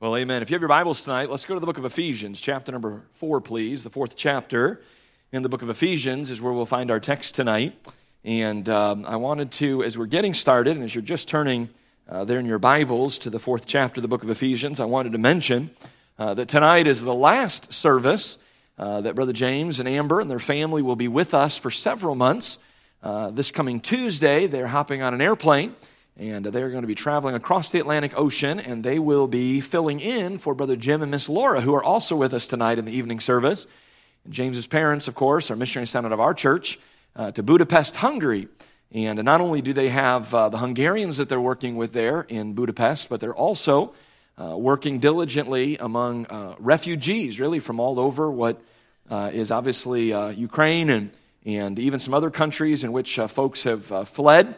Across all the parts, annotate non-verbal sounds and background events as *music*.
Well, amen. If you have your Bibles tonight, let's go to the book of Ephesians, chapter number four, please. The fourth chapter in the book of Ephesians is where we'll find our text tonight. And um, I wanted to, as we're getting started, and as you're just turning uh, there in your Bibles to the fourth chapter of the book of Ephesians, I wanted to mention uh, that tonight is the last service uh, that Brother James and Amber and their family will be with us for several months. Uh, this coming Tuesday, they're hopping on an airplane and they're going to be traveling across the Atlantic Ocean, and they will be filling in for Brother Jim and Miss Laura, who are also with us tonight in the evening service. And James's parents, of course, are missionary sent out of our church uh, to Budapest, Hungary. And not only do they have uh, the Hungarians that they're working with there in Budapest, but they're also uh, working diligently among uh, refugees, really from all over what uh, is obviously uh, Ukraine and, and even some other countries in which folks have fled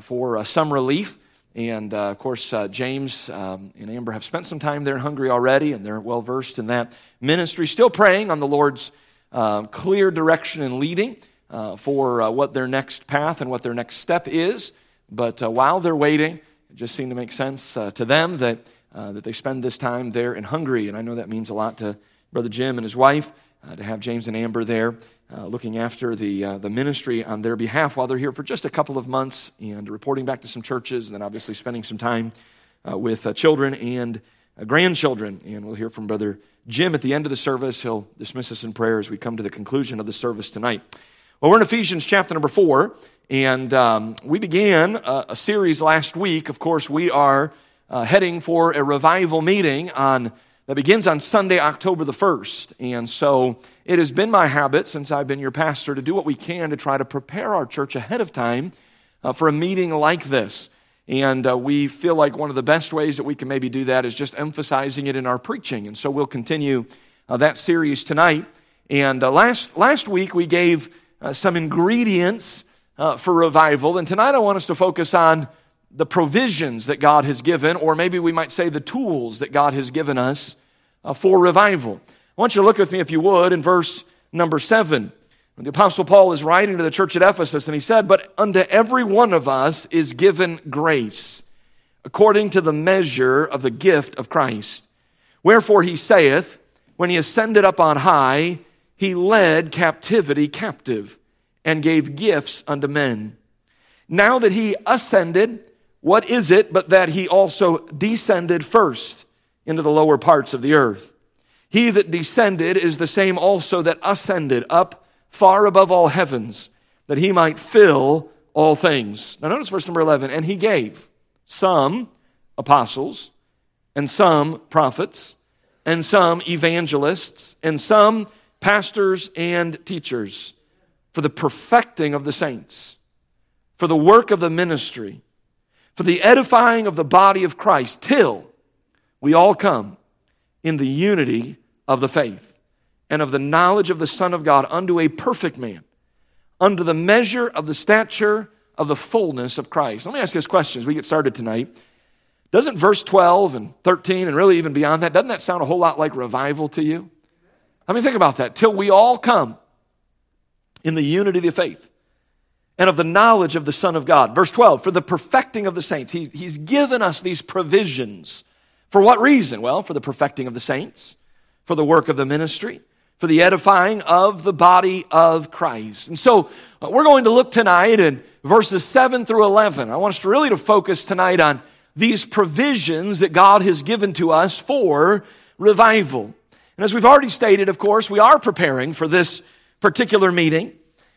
for uh, some relief. And uh, of course, uh, James um, and Amber have spent some time there in Hungary already, and they're well versed in that ministry. Still praying on the Lord's uh, clear direction and leading uh, for what their next path and what their next step is. But while they're waiting, it just seemed to make sense to them that, that they spend this time there in Hungary. And I know that means a lot to Brother Jim and his wife to have James and Amber there uh, looking after the, uh, the ministry on their behalf while they're here for just a couple of months and reporting back to some churches, and then obviously spending some time uh, with uh, children and uh, grandchildren. And we'll hear from Brother Jim at the end of the service. He'll dismiss us in prayer as we come to the conclusion of the service tonight. Well, we're in Ephesians chapter number four, and um, we began a, a, series last week. Of course, we are uh, heading for a revival meeting on that begins on Sunday, October the 1st. And so it has been my habit since I've been your pastor to do what we can to try to prepare our church ahead of time uh, for a meeting like this. And uh, we feel like one of the best ways that we can maybe do that is just emphasizing it in our preaching. And so we'll continue uh, that series tonight. And uh, last, last week we gave uh, some ingredients uh, for revival. And tonight I want us to focus on the provisions that God has given, or maybe we might say the tools that God has given us uh, for revival. I want you to look with me, if you would, in verse number seven. The Apostle Paul is writing to the church at Ephesus, and he said, But unto every one of us is given grace, according to the measure of the gift of Christ. Wherefore he saith, When he ascended up on high, he led captivity captive, and gave gifts unto men. Now that he ascended, what is it but that he also descended first into the lower parts of the earth? He that descended is the same also that ascended up far above all heavens, that he might fill all things. Now, notice verse number 11. And he gave some apostles, and some prophets, and some evangelists, and some pastors and teachers for the perfecting of the saints, for the work of the ministry for the edifying of the body of Christ till we all come in the unity of the faith and of the knowledge of the Son of God unto a perfect man, unto the measure of the stature of the fullness of Christ. Let me ask you this question as we get started tonight. Doesn't verse 12 and 13 and really even beyond that, doesn't that sound a whole lot like revival to you? I mean, think about that. Till we all come in the unity of the faith and of the knowledge of the Son of God. Verse 12, for the perfecting of the saints. He, he's given us these provisions. For what reason? Well, for the perfecting of the saints, for the work of the ministry, for the edifying of the body of Christ. And so uh, we're going to look tonight in verses 7 through 11. I want us to really to focus tonight on these provisions that God has given to us for revival. And as we've already stated, of course, we are preparing for this particular meeting.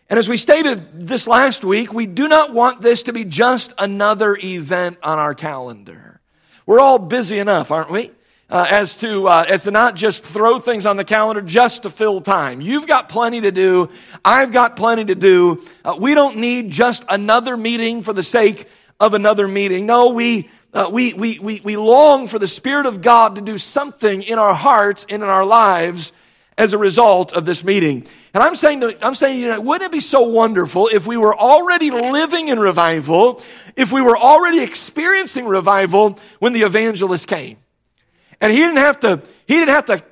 And as we stated this last week, we do not want this to be just another event on our calendar. We're all busy enough, aren't we? Uh, as to uh, as to not just throw things on the calendar just to fill time. You've got plenty to do. I've got plenty to do. Uh, we don't need just another meeting for the sake of another meeting. No, we. Uh, we, we, we, we long for the Spirit of God to do something in our hearts and in our lives as a result of this meeting. And I'm saying, to, I'm saying, you know, wouldn't it be so wonderful if we were already living in revival, if we were already experiencing revival when the evangelist came? And he didn't have to, he didn't have to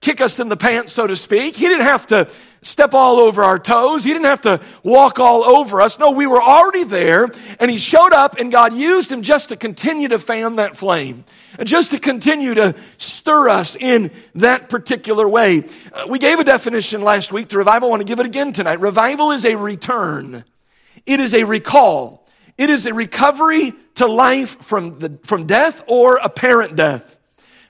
kick us in the pants, so to speak. He didn't have to step all over our toes. He didn't have to walk all over us. No, we were already there and he showed up and God used him just to continue to fan that flame, and just to continue to stir us in that particular way. Uh, we gave a definition last week to revival. I want to give it again tonight. Revival is a return. It is a recall. It is a recovery to life from, the, from death or apparent death.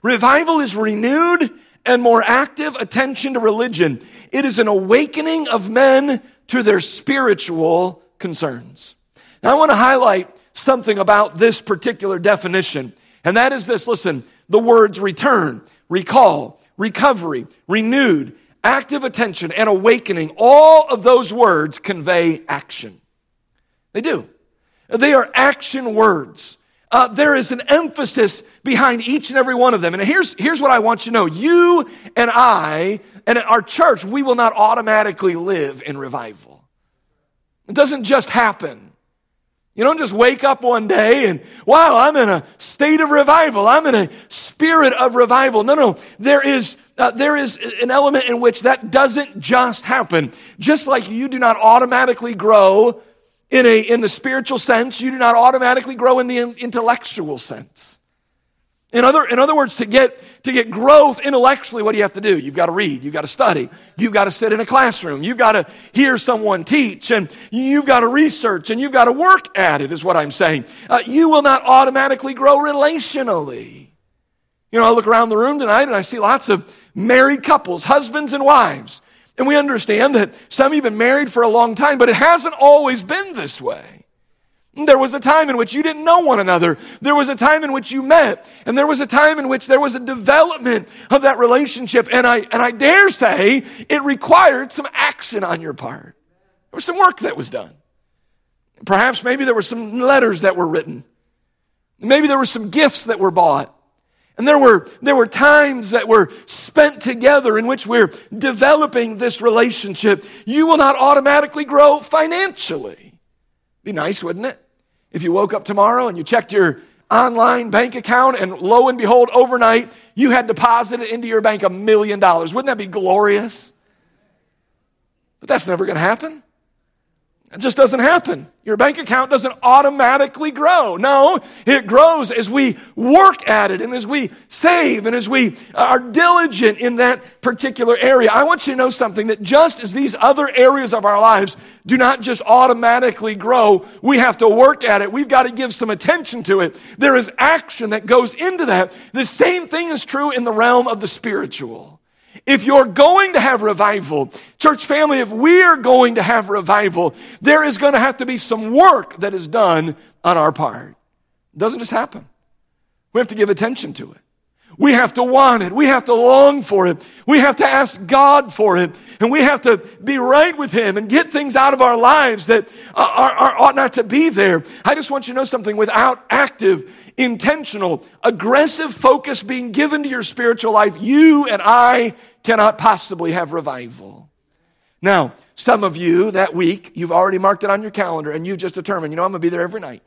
Revival is renewed and more active attention to religion. It is an awakening of men to their spiritual concerns. Now, I want to highlight something about this particular definition, and that is this listen, the words return, recall, recovery, renewed, active attention, and awakening, all of those words convey action. They do. They are action words. Uh, there is an emphasis behind each and every one of them. And here's, here's what I want you to know. You and I and at our church, we will not automatically live in revival. It doesn't just happen. You don't just wake up one day and, wow, I'm in a state of revival. I'm in a spirit of revival. No, no. There is, uh, there is an element in which that doesn't just happen. Just like you do not automatically grow in, a, in the spiritual sense, you do not automatically grow in the intellectual sense. In other, in other words, to get, to get growth intellectually, what do you have to do? You've got to read, you've got to study, you've got to sit in a classroom, you've got to hear someone teach, and you've got to research, and you've got to work at it, is what I'm saying. Uh, you will not automatically grow relationally. You know, I look around the room tonight and I see lots of married couples, husbands and wives. And we understand that some of you have been married for a long time, but it hasn't always been this way. There was a time in which you didn't know one another. There was a time in which you met. And there was a time in which there was a development of that relationship. And I, and I dare say it required some action on your part. There was some work that was done. Perhaps maybe there were some letters that were written. Maybe there were some gifts that were bought. And there were, there were times that were spent together in which we're developing this relationship. You will not automatically grow financially. Be nice, wouldn't it? If you woke up tomorrow and you checked your online bank account and lo and behold, overnight, you had deposited into your bank a million dollars. Wouldn't that be glorious? But that's never going to happen. It just doesn't happen. Your bank account doesn't automatically grow. No, it grows as we work at it and as we save and as we uh, are diligent in that particular area. I want you to know something that just as these other areas of our lives do not just automatically grow, we have to work at it. We've got to give some attention to it. There is action that goes into that. The same thing is true in the realm of the spiritual. If you're going to have revival, church family, if we're going to have revival, there is going to have to be some work that is done on our part. It doesn't just happen. We have to give attention to it. We have to want it. We have to long for it. We have to ask God for it. And we have to be right with Him and get things out of our lives that are, are, ought not to be there. I just want you to know something without active, intentional, aggressive focus being given to your spiritual life, you and I cannot possibly have revival. Now, some of you that week, you've already marked it on your calendar and you've just determined, you know, I'm going to be there every night.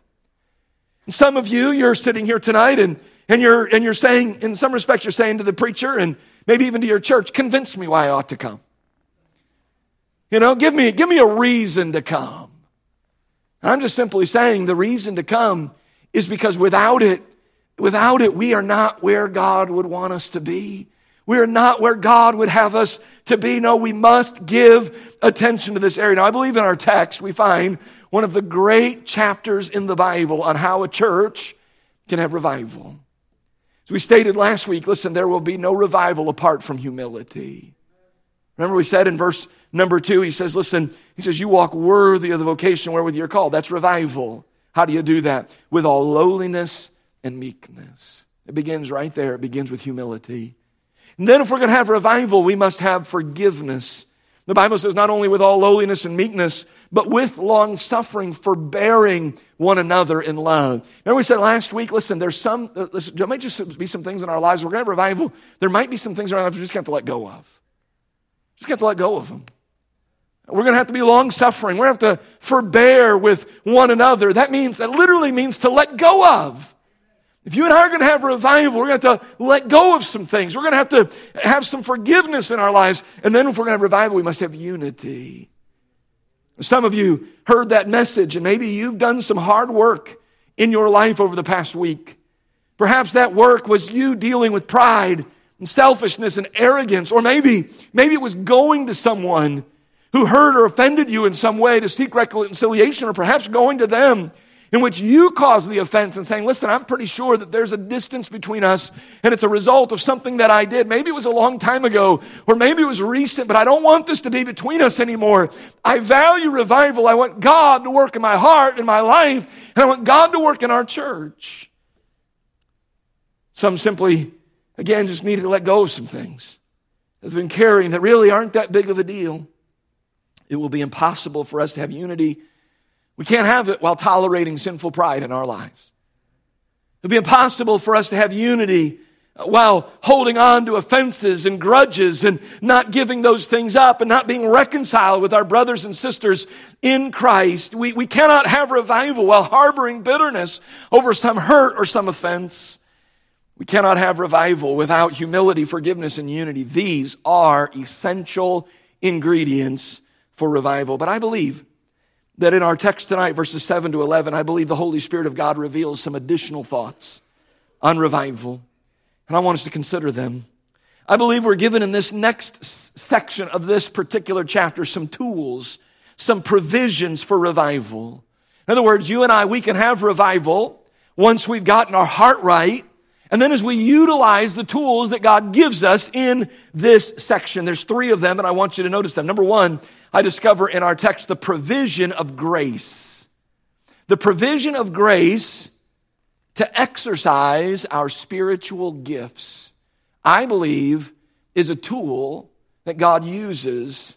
And some of you, you're sitting here tonight and, and, you're, and you're saying, in some respects, you're saying to the preacher and maybe even to your church, convince me why I ought to come. You know, give me, give me a reason to come. And I'm just simply saying the reason to come is because without it, without it, we are not where God would want us to be. We are not where God would have us to be. No, we must give attention to this area. Now, I believe in our text, we find one of the great chapters in the Bible on how a church can have revival. As we stated last week, listen, there will be no revival apart from humility. Remember, we said in verse number two, he says, listen, he says, you walk worthy of the vocation wherewith you're called. That's revival. How do you do that? With all lowliness and meekness. It begins right there. It begins with humility. And then, if we're going to have revival, we must have forgiveness. The Bible says, not only with all lowliness and meekness, but with long suffering, forbearing one another in love. Remember, we said last week, listen, there's some, uh, listen, there might just be some things in our lives. We're going to have revival. There might be some things in our lives we just have to let go of. Just have to let go of them. We're going to have to be long suffering. We're going to have to forbear with one another. That means, that literally means to let go of. If you and I are going to have revival, we're going to have to let go of some things. We're going to have to have some forgiveness in our lives. And then if we're going to have revival, we must have unity. Some of you heard that message and maybe you've done some hard work in your life over the past week. Perhaps that work was you dealing with pride and selfishness and arrogance, or maybe, maybe it was going to someone who hurt or offended you in some way to seek reconciliation, or perhaps going to them in which you cause the offense and saying, Listen, I'm pretty sure that there's a distance between us and it's a result of something that I did. Maybe it was a long time ago or maybe it was recent, but I don't want this to be between us anymore. I value revival. I want God to work in my heart, in my life, and I want God to work in our church. Some simply, again, just need to let go of some things that have been carrying that really aren't that big of a deal. It will be impossible for us to have unity we can't have it while tolerating sinful pride in our lives. It'll be impossible for us to have unity uh, while holding on to offenses and grudges and not giving those things up and not being reconciled with our brothers and sisters in Christ. We, we cannot have revival while harboring bitterness over some hurt or some offense. We cannot have revival without humility, forgiveness, and unity. These are essential ingredients for revival. But I believe that in our text tonight, verses 7 to 11, I believe the Holy Spirit of God reveals some additional thoughts on revival. And I want us to consider them. I believe we're given in this next section of this particular chapter some tools, some provisions for revival. In other words, you and I, we can have revival once we've gotten our heart right. And then as we utilize the tools that God gives us in this section, there's three of them, and I want you to notice them. Number one, I discover in our text the provision of grace. The provision of grace to exercise our spiritual gifts, I believe, is a tool that God uses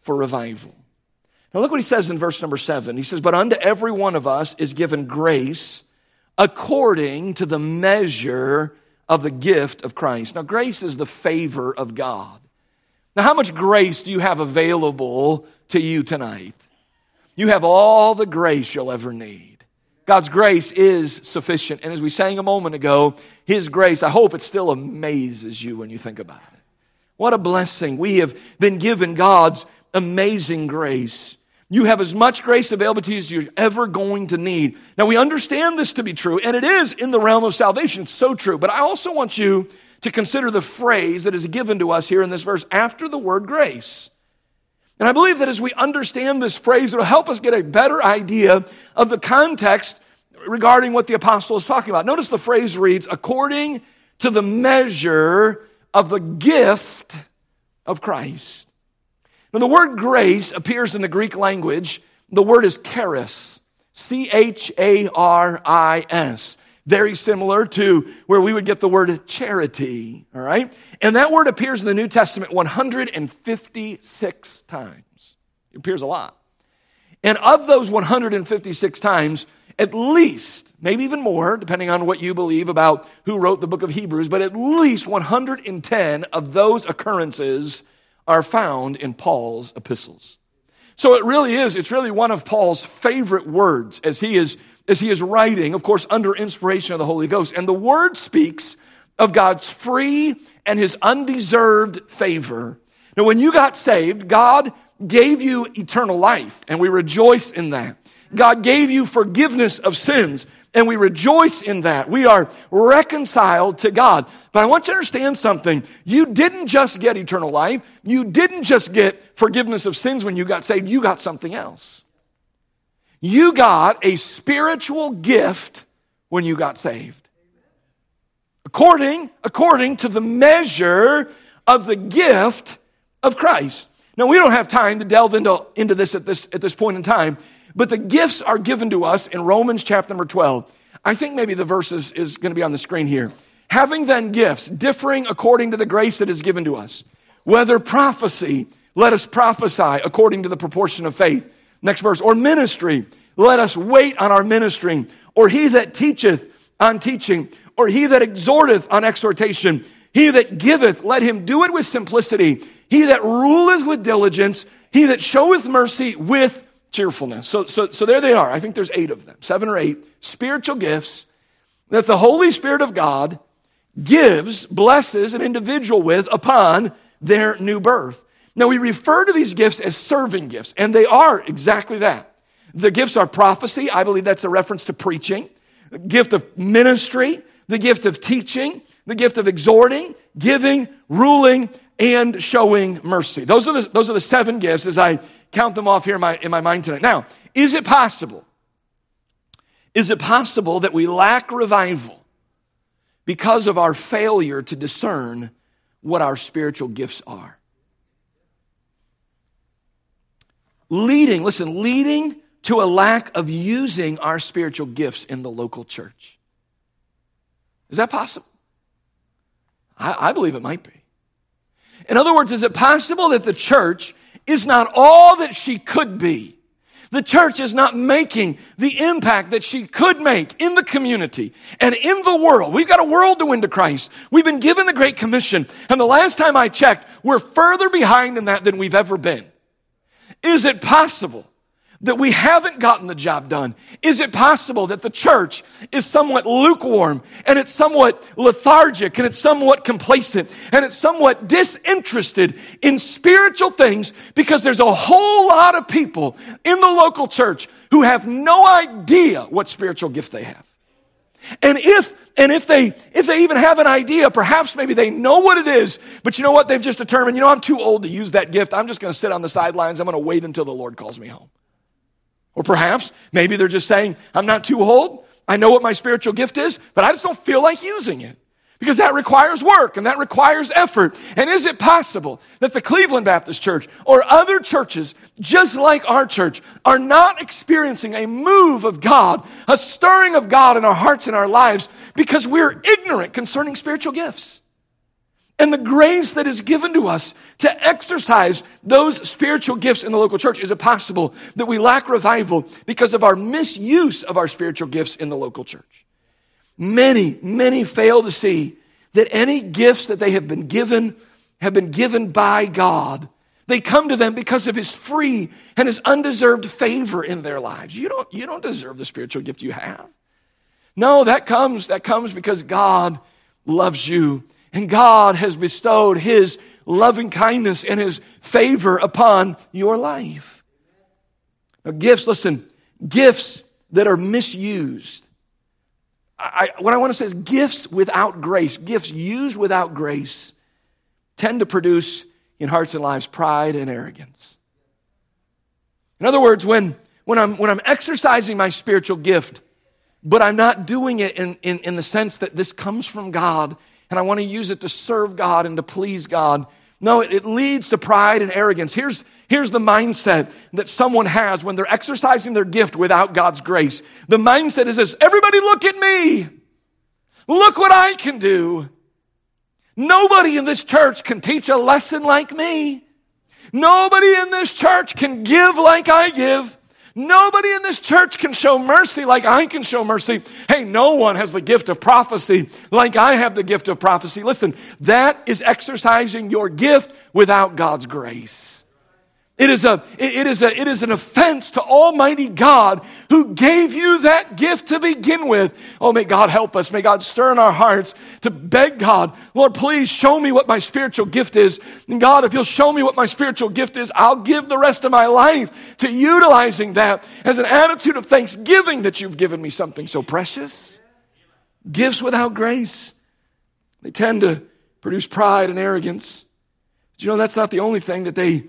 for revival. Now, look what he says in verse number seven. He says, But unto every one of us is given grace according to the measure of the gift of Christ. Now, grace is the favor of God. Now, how much grace do you have available to you tonight? You have all the grace you'll ever need. God's grace is sufficient. And as we sang a moment ago, His grace, I hope it still amazes you when you think about it. What a blessing. We have been given God's amazing grace. You have as much grace available to you as you're ever going to need. Now, we understand this to be true, and it is in the realm of salvation. So true. But I also want you to consider the phrase that is given to us here in this verse after the word grace. And I believe that as we understand this phrase, it'll help us get a better idea of the context regarding what the apostle is talking about. Notice the phrase reads, according to the measure of the gift of Christ. Now, the word grace appears in the Greek language. The word is charis, C H A R I S very similar to where we would get the word charity, all right? And that word appears in the New Testament 156 times. It appears a lot. And of those 156 times, at least, maybe even more, depending on what you believe about who wrote the book of Hebrews, but at least 110 of those occurrences are found in Paul's epistles. So it really is, it's really one of Paul's favorite words as he is as he is writing, of course, under inspiration of the Holy Ghost. And the word speaks of God's free and his undeserved favor. Now, when you got saved, God gave you eternal life, and we rejoice in that. God gave you forgiveness of sins, and we rejoice in that. We are reconciled to God. But I want you to understand something. You didn't just get eternal life. You didn't just get forgiveness of sins when you got saved. You got something else. You got a spiritual gift when you got saved. According, according to the measure of the gift of Christ. Now, we don't have time to delve into, into this, at this at this point in time, but the gifts are given to us in Romans chapter number 12. I think maybe the verse is, is going to be on the screen here. Having then gifts differing according to the grace that is given to us, whether prophecy, let us prophesy according to the proportion of faith Next verse, or ministry. Let us wait on our ministering. Or he that teacheth on teaching. Or he that exhorteth on exhortation. He that giveth, let him do it with simplicity. He that ruleth with diligence. He that showeth mercy with cheerfulness. So, so, so there they are. I think there's eight of them, seven or eight spiritual gifts that the Holy Spirit of God gives, blesses an individual with upon their new birth. Now, we refer to these gifts as serving gifts, and they are exactly that. The gifts are prophecy. I believe that's a reference to preaching. The gift of ministry, the gift of teaching, the gift of exhorting, giving, ruling, and showing mercy. Those are the, those are the seven gifts as I count them off here in my, in my mind tonight. Now, is it possible? Is it possible that we lack revival because of our failure to discern what our spiritual gifts are? Leading, listen, leading to a lack of using our spiritual gifts in the local church. Is that possible? I, I believe it might be. In other words, is it possible that the church is not all that she could be? The church is not making the impact that she could make in the community and in the world. We've got a world to win to Christ. We've been given the Great Commission. And the last time I checked, we're further behind in that than we've ever been. Is it possible that we haven't gotten the job done? Is it possible that the church is somewhat lukewarm and it's somewhat lethargic and it's somewhat complacent and it's somewhat disinterested in spiritual things because there's a whole lot of people in the local church who have no idea what spiritual gift they have? And if and if they if they even have an idea, perhaps maybe they know what it is, but you know what? They've just determined, you know, I'm too old to use that gift. I'm just going to sit on the sidelines. I'm going to wait until the Lord calls me home. Or perhaps maybe they're just saying, I'm not too old. I know what my spiritual gift is, but I just don't feel like using it. Because that requires work and that requires effort. And is it possible that the Cleveland Baptist Church or other churches, just like our church, are not experiencing a move of God, a stirring of God in our hearts and our lives because we're ignorant concerning spiritual gifts? And the grace that is given to us to exercise those spiritual gifts in the local church, is it possible that we lack revival because of our misuse of our spiritual gifts in the local church? Many, many fail to see that any gifts that they have been given have been given by God. They come to them because of his free and his undeserved favor in their lives. You don't, you don't deserve the spiritual gift you have. No, that comes, that comes because God loves you and God has bestowed His loving kindness and His favor upon your life. Now, gifts, listen, gifts that are misused. I, what I want to say is gifts without grace, gifts used without grace, tend to produce in hearts and lives pride and arrogance. In other words, when, when, I'm, when I'm exercising my spiritual gift, but I'm not doing it in, in, in the sense that this comes from God and I want to use it to serve God and to please God. No, it, it leads to pride and arrogance. Here's, here's the mindset that someone has when they're exercising their gift without God's grace. The mindset is this everybody look at me. Look what I can do. Nobody in this church can teach a lesson like me. Nobody in this church can give like I give. Nobody in this church can show mercy like I can show mercy. Hey, no one has the gift of prophecy like I have the gift of prophecy. Listen, that is exercising your gift without God's grace. It is, a, it, is a, it is an offense to Almighty God who gave you that gift to begin with. Oh, may God help us. May God stir in our hearts to beg God, Lord, please show me what my spiritual gift is. And God, if you'll show me what my spiritual gift is, I'll give the rest of my life to utilizing that as an attitude of thanksgiving that you've given me something so precious. Gifts without grace, they tend to produce pride and arrogance. But you know, that's not the only thing that they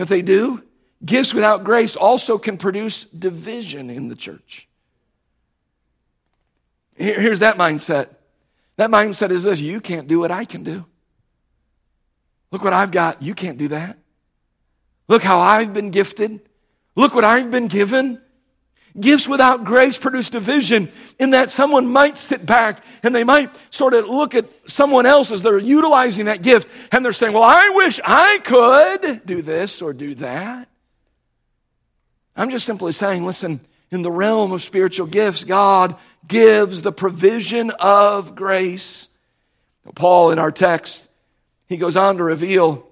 that they do. Gifts without grace also can produce division in the church. Here's that mindset. That mindset is this you can't do what I can do. Look what I've got. You can't do that. Look how I've been gifted. Look what I've been given. Gifts without grace produce division in that someone might sit back and they might sort of look at someone else as they're utilizing that gift and they're saying, Well, I wish I could do this or do that. I'm just simply saying, listen, in the realm of spiritual gifts, God gives the provision of grace. Paul, in our text, he goes on to reveal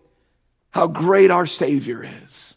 how great our Savior is.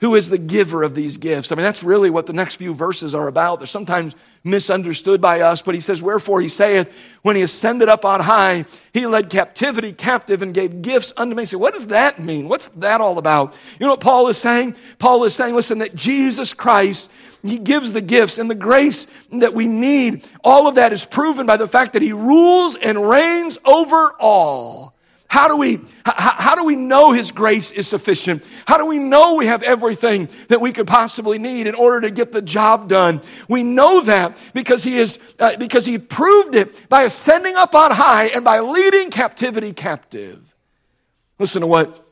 Who is the giver of these gifts. I mean, that's really what the next few verses are about. They're sometimes misunderstood by us, but he says, Wherefore he saith, when he ascended up on high, he led captivity captive and gave gifts unto men. So, what does that mean? What's that all about? You know what Paul is saying? Paul is saying, listen, that Jesus Christ he gives the gifts and the grace that we need. All of that is proven by the fact that He rules and reigns over all. How do we, how, how, do we know His grace is sufficient? How do we know we have everything that we could possibly need in order to get the job done? We know that because He is, uh, because He proved it by ascending up on high and by leading captivity captive. Listen to what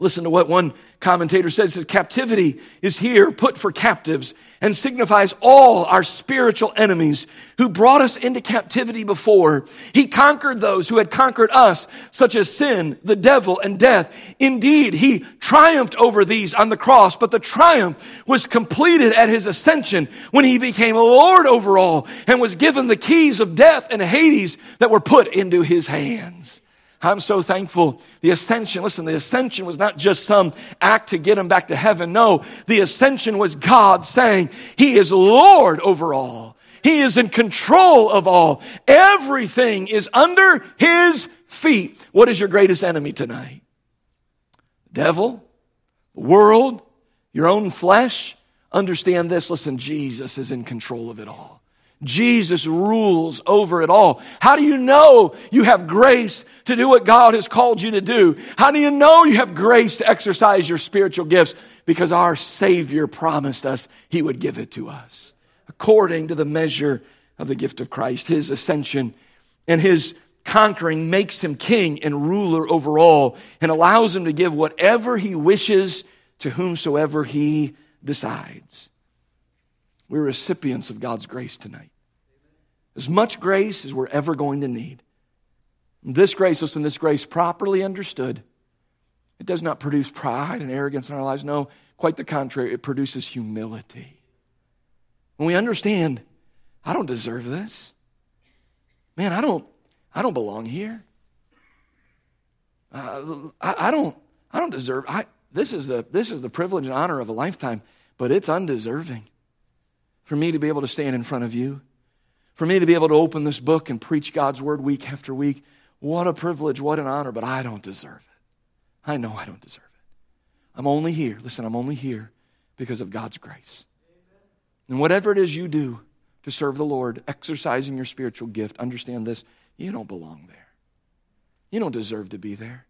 Listen to what one commentator says. says captivity is here put for captives and signifies all our spiritual enemies who brought us into captivity before. He conquered those who had conquered us, such as sin, the devil, and death. Indeed, he triumphed over these on the cross, but the triumph was completed at his ascension when he became Lord over all and was given the keys of death and Hades that were put into his hands. I'm so thankful. The ascension, listen, the ascension was not just some act to get him back to heaven. No, the ascension was God saying, He is Lord over all. He is in control of all. Everything is under His feet. What is your greatest enemy tonight? devil, the world, your own flesh. Understand this. Listen, Jesus is in control of it all. Jesus rules over it all. How do you know you have grace to do what God has called you to do? How do you know you have grace to exercise your spiritual gifts? Because our Savior promised us He would give it to us according to the measure of the gift of Christ. His ascension and His conquering makes Him king and ruler over all and allows Him to give whatever He wishes to whomsoever He decides. We're recipients of God's grace tonight. As much grace as we're ever going to need. This grace, listen, this grace properly understood, it does not produce pride and arrogance in our lives. No, quite the contrary, it produces humility. When we understand, I don't deserve this. Man, I don't, I don't belong here. Uh, I, I, don't, I don't deserve. I, this is the this is the privilege and honor of a lifetime, but it's undeserving for me to be able to stand in front of you, for me to be able to open this book and preach God's word week after week. What a privilege, what an honor, but I don't deserve it. I know I don't deserve it. I'm only here, listen, I'm only here because of God's grace. And whatever it is you do to serve the Lord, exercising your spiritual gift, understand this you don't belong there. You don't deserve to be there.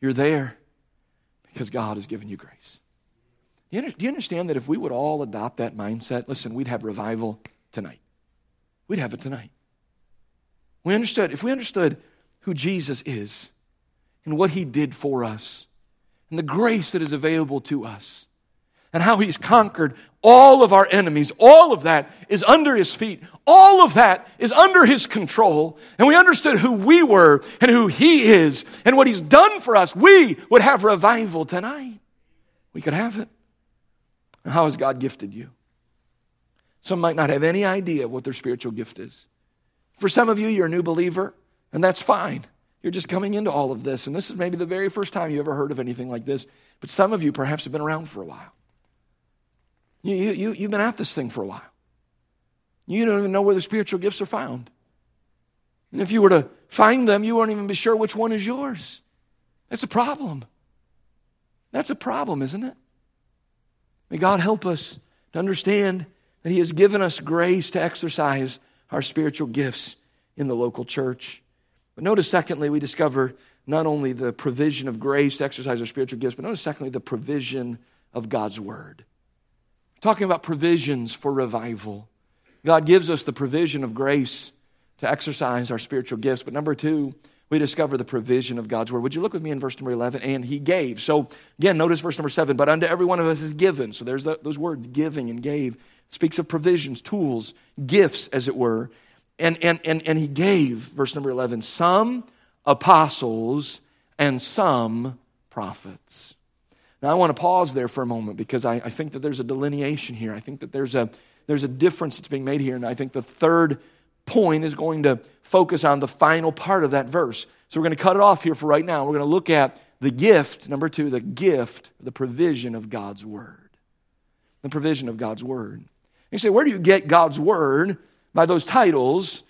You're there because God has given you grace. Do you understand that if we would all adopt that mindset, listen, we'd have revival tonight. We'd have it tonight. We understood, if we understood who Jesus is and what he did for us and the grace that is available to us and how he's conquered all of our enemies, all of that is under his feet. All of that is under his control. And we understood who we were and who he is and what he's done for us. We would have revival tonight. We could have it. How has God gifted you? Some might not have any idea what their spiritual gift is. For some of you, you're a new believer, and that's fine. You're just coming into all of this, and this is maybe the very first time you ever heard of anything like this. But some of you perhaps have been around for a while. You, you, you've been at this thing for a while. You don't even know where the spiritual gifts are found. And if you were to find them, you won't even be sure which one is yours. That's a problem. That's a problem, isn't it? May God help us to understand that He has given us grace to exercise our spiritual gifts in the local church. But notice, secondly, we discover not only the provision of grace to exercise our spiritual gifts, but notice, secondly, the provision of God's Word. talking about provisions for revival. God gives us the provision of grace to exercise our spiritual gifts. But number two, we discover the provision of God's word. Would you look with me in verse number 11? And he gave. So again, notice verse number 7. But unto every one of us is given. So there's the, those words, giving and gave. It speaks of provisions, tools, gifts, as it were. And, and, and, and he gave, verse number 11, some apostles and some prophets. Now I want to pause there for a moment because I, I think that there's a delineation here. I think that there's a, there's a difference that's being made here. And I think the third point is going to focus on the final part of that verse. So we're going to cut it off here for right now. We're going to look at the gift, number two, the gift, the provision of God's word. The provision of God's word. You say, where do you get God's word? By those titles,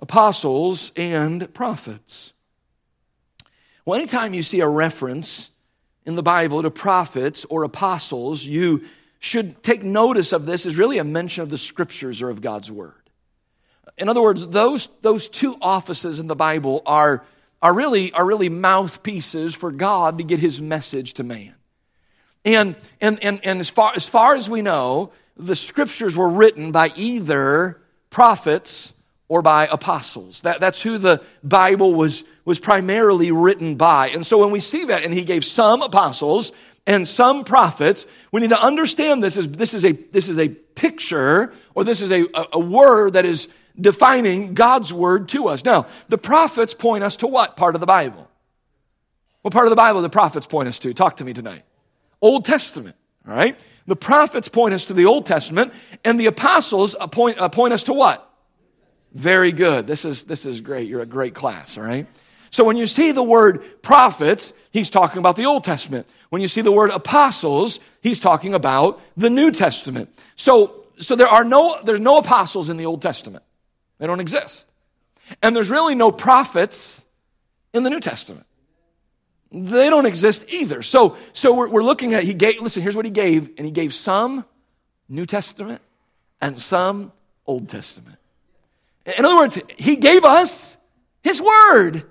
apostles and prophets. Well, anytime you see a reference in the Bible to prophets or apostles, you should take notice of this as really a mention of the scriptures or of God's word. In other words, those, those two offices in the Bible are, are, really, are really mouthpieces for God to get his message to man. And, and, and, and as, far, as far as we know, the scriptures were written by either prophets or by apostles. That, that's who the Bible was, was primarily written by. And so when we see that, and he gave some apostles and some prophets, we need to understand this as this is a, this is a picture or this is a, a, a word that is defining God's word to us. Now, the prophets point us to what part of the Bible? What part of the Bible the prophets point us to? Talk to me tonight. Old Testament, all right? The prophets point us to the Old Testament, and the apostles point, point us to what? Very good. This is, this is great. You're a great class, all right? So when you see the word prophets, he's talking about the Old Testament. When you see the word apostles, he's talking about the New Testament. So, so there are no, there's no apostles in the Old Testament. They don't exist. And there's really no prophets in the New Testament. They don't exist either. So, so we're, we're looking at, he gave, listen, here's what he gave, and he gave some New Testament and some Old Testament. In other words, he gave us his word.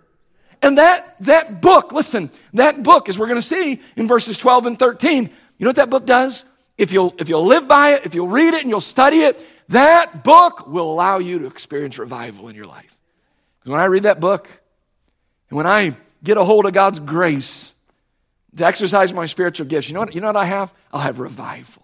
And that, that book, listen, that book, as we're going to see in verses 12 and 13, you know what that book does? If you'll, if you'll live by it, if you'll read it and you'll study it, that book will allow you to experience revival in your life. Because when I read that book, and when I get a hold of God's grace to exercise my spiritual gifts, you know what, you know what I have? I'll have revival.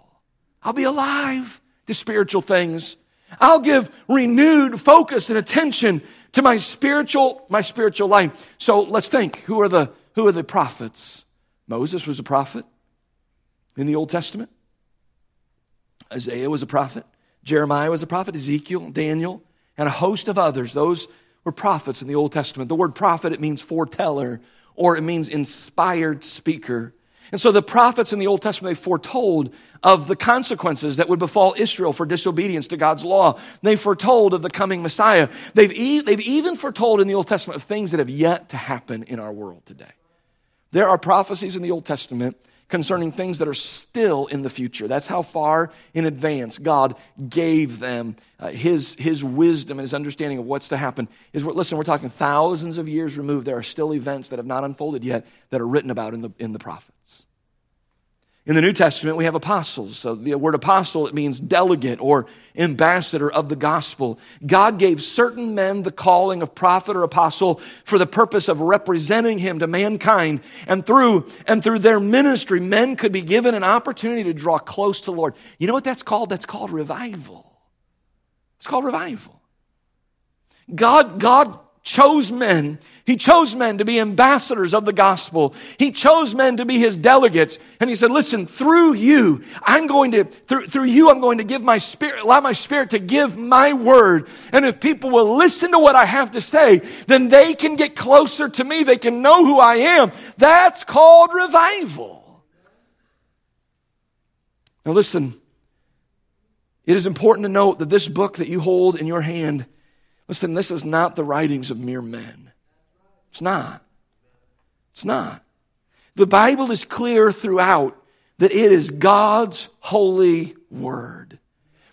I'll be alive to spiritual things. I'll give renewed focus and attention to my spiritual, my spiritual life. So let's think. Who are the, who are the prophets? Moses was a prophet in the Old Testament. Isaiah was a prophet. Jeremiah was a prophet. Ezekiel, Daniel, and a host of others. Those were prophets in the Old Testament. The word prophet, it means foreteller, or it means inspired speaker. And so the prophets in the Old Testament, they foretold of the consequences that would befall Israel for disobedience to God's law. They foretold of the coming Messiah. They've, e- they've even foretold in the Old Testament of things that have yet to happen in our world today. There are prophecies in the Old Testament concerning things that are still in the future. That's how far in advance God gave them uh, his, his wisdom and his understanding of what's to happen. Is listen, we're talking thousands of years removed. There are still events that have not unfolded yet that are written about in the, in the prophets. In the New Testament, we have apostles. So the word apostle, it means delegate or ambassador of the gospel. God gave certain men the calling of prophet or apostle for the purpose of representing him to mankind. And through, and through their ministry, men could be given an opportunity to draw close to the Lord. You know what that's called? That's called revival. It's called revival. God, God chose men. He chose men to be ambassadors of the gospel. He chose men to be his delegates. And he said, listen, through you, I'm going to, through, through you, I'm going to give my spirit, allow my spirit to give my word. And if people will listen to what I have to say, then they can get closer to me. They can know who I am. That's called revival. Now listen, it is important to note that this book that you hold in your hand Listen, this is not the writings of mere men. It's not. It's not. The Bible is clear throughout that it is God's holy word.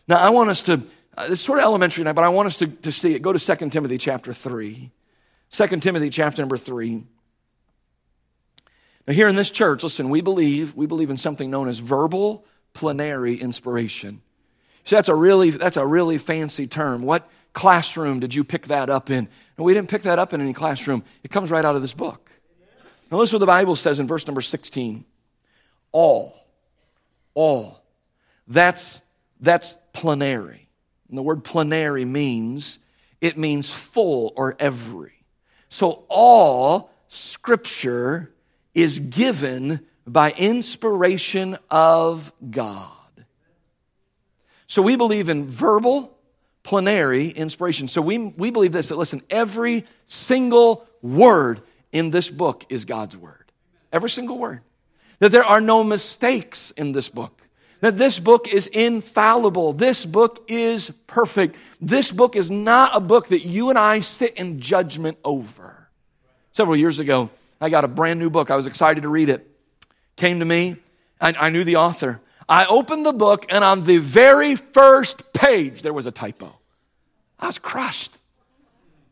Now, I want us to, uh, it's sort of elementary now, but I want us to, to see it. Go to 2 Timothy chapter 3. 2 Timothy chapter number 3. Now, here in this church, listen, we believe, we believe in something known as verbal plenary inspiration. So that's a really, that's a really fancy term. What, classroom did you pick that up in? We didn't pick that up in any classroom. It comes right out of this book. Now listen to what the Bible says in verse number 16. All. All. That's, that's plenary. And the word plenary means, it means full or every. So all scripture is given by inspiration of God. So we believe in verbal, plenary inspiration. So we, we believe this that listen, every single word in this book is God's word. every single word. That there are no mistakes in this book. That this book is infallible. This book is perfect. This book is not a book that you and I sit in judgment over. Several years ago, I got a brand new book. I was excited to read it. Came to me. I, I knew the author. I opened the book, and on the very first page, there was a typo. I was crushed.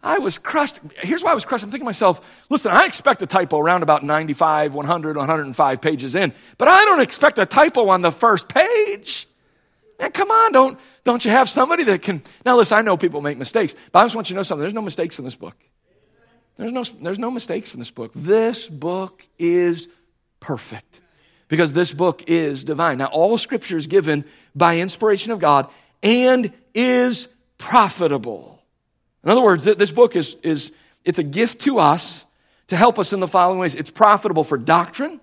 I was crushed. Here's why I was crushed. I'm thinking to myself, listen, I expect a typo around about 95, 100, 105 pages in, but I don't expect a typo on the first page. Man, come on, don't, don't you have somebody that can. Now, listen, I know people make mistakes, but I just want you to know something. There's no mistakes in this book. There's no, there's no mistakes in this book. This book is perfect because this book is divine. Now, all scripture is given by inspiration of God and is profitable. In other words, this book is, is it's a gift to us to help us in the following ways. It's profitable for doctrine,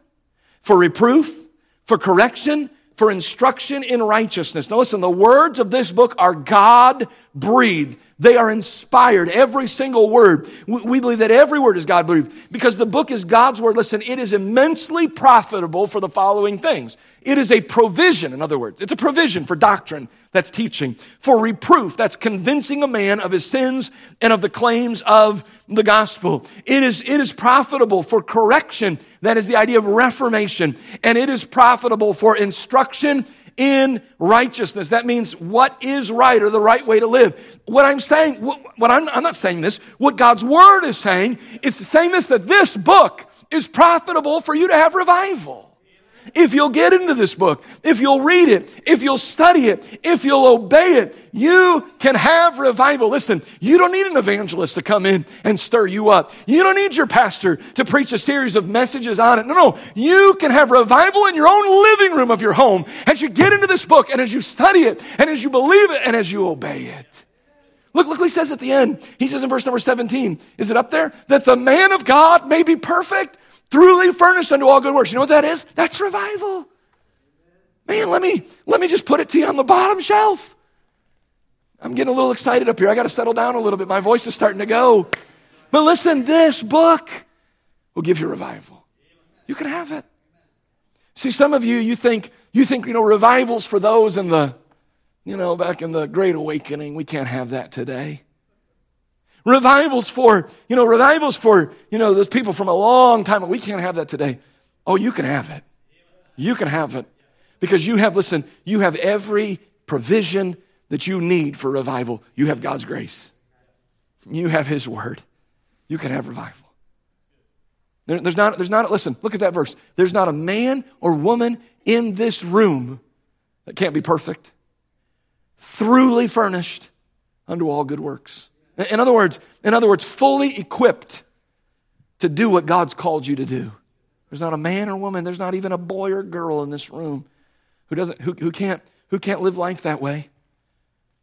for reproof, for correction, for instruction in righteousness. Now listen, the words of this book are God breathed. They are inspired, every single word. We believe that every word is God breathed because the book is God's word. Listen, it is immensely profitable for the following things. It is a provision, in other words, it's a provision for doctrine, that's teaching, for reproof, that's convincing a man of his sins and of the claims of the gospel. It is, it is profitable for correction, that is the idea of reformation, and it is profitable for instruction in righteousness. That means what is right or the right way to live. What I'm saying, what, I'm, I'm not saying this, what God's word is saying, it's saying this, that this book is profitable for you to have revival. If you'll get into this book, if you'll read it, if you'll study it, if you'll obey it, you can have revival. Listen, you don't need an evangelist to come in and stir you up. You don't need your pastor to preach a series of messages on it. No, no. You can have revival in your own living room of your home as you get into this book and as you study it and as you believe it and as you obey it. Look, look what he says at the end. He says in verse number 17, is it up there? That the man of God may be perfect, truly furnished unto all good works. You know what that is? That's revival. Man, let me, let me just put it to you on the bottom shelf. I'm getting a little excited up here. I got to settle down a little bit. My voice is starting to go. But listen, this book will give you revival. You can have it. See, some of you, you think, you think, you know, revivals for those in the, you know, back in the Great Awakening. We can't have that today. Revivals for, you know, revivals for, you know, those people from a long time. We can't have that today. Oh, you can have it. You can have it. Because you have, listen, you have every provision that you need for revival. You have God's grace. You have His word. You can have revival. There, there's not, there's not, listen, look at that verse. There's not a man or woman in this room that can't be perfect throughly furnished unto all good works. In other words, in other words, fully equipped to do what God's called you to do. There's not a man or woman, there's not even a boy or girl in this room who doesn't who, who can't who can't live life that way.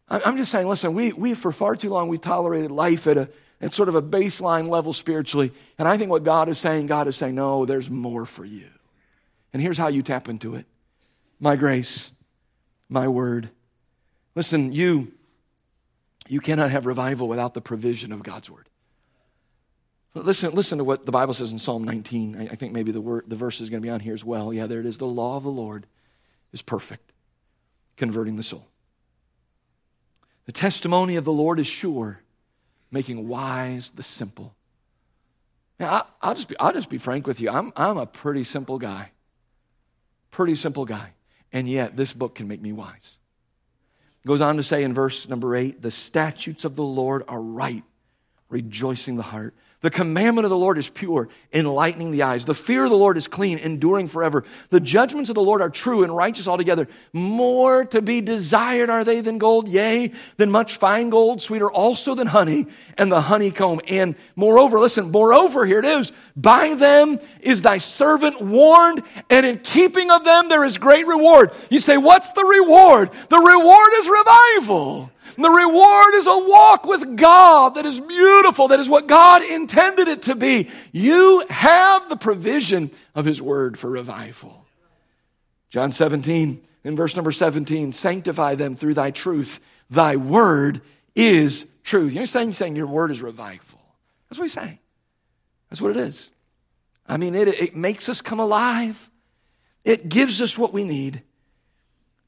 I'm just saying, listen, we, we for far too long we tolerated life at a at sort of a baseline level spiritually. And I think what God is saying, God is saying, no, there's more for you. And here's how you tap into it. My grace, my word, Listen, you, you cannot have revival without the provision of God's word. Listen, listen to what the Bible says in Psalm 19. I, I think maybe the, word, the verse is going to be on here as well. Yeah, there it is. The law of the Lord is perfect, converting the soul. The testimony of the Lord is sure, making wise the simple. Now, I, will just be, I'll just be frank with you. I'm, I'm a pretty simple guy. Pretty simple guy. And yet, this book can make me wise. Goes on to say in verse number eight, the statutes of the Lord are right, rejoicing the heart. The commandment of the Lord is pure, enlightening the eyes. The fear of the Lord is clean, enduring forever. The judgments of the Lord are true and righteous altogether. More to be desired are they than gold, yea, than much fine gold, sweeter also than honey and the honeycomb. And moreover, listen, moreover, here it is, by them is thy servant warned, and in keeping of them there is great reward. You say, what's the reward? The reward is revival. The reward is a walk with God that is beautiful, that is what God intended it to be. You have the provision of His word for revival. John 17, in verse number 17, sanctify them through thy truth. Thy word is truth. You're saying, saying your word is revival. That's what he's saying. That's what it is. I mean, it, it makes us come alive. It gives us what we need.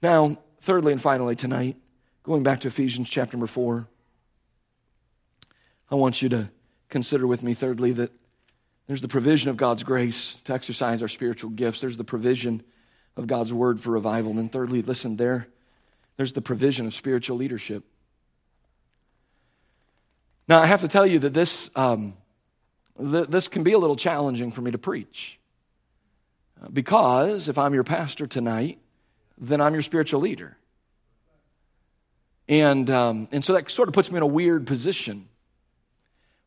Now, thirdly and finally tonight, going back to Ephesians chapter number four, I want you to consider with me, thirdly, that there's the provision of God's grace to exercise our spiritual gifts. There's the provision of God's word for revival. And then thirdly, listen, there, there's the provision of spiritual leadership. Now, I have to tell you that this, um, th- this can be a little challenging for me to preach. Because if I'm your pastor tonight, then I'm your spiritual leader. And, um, and so that sort of puts me in a weird position.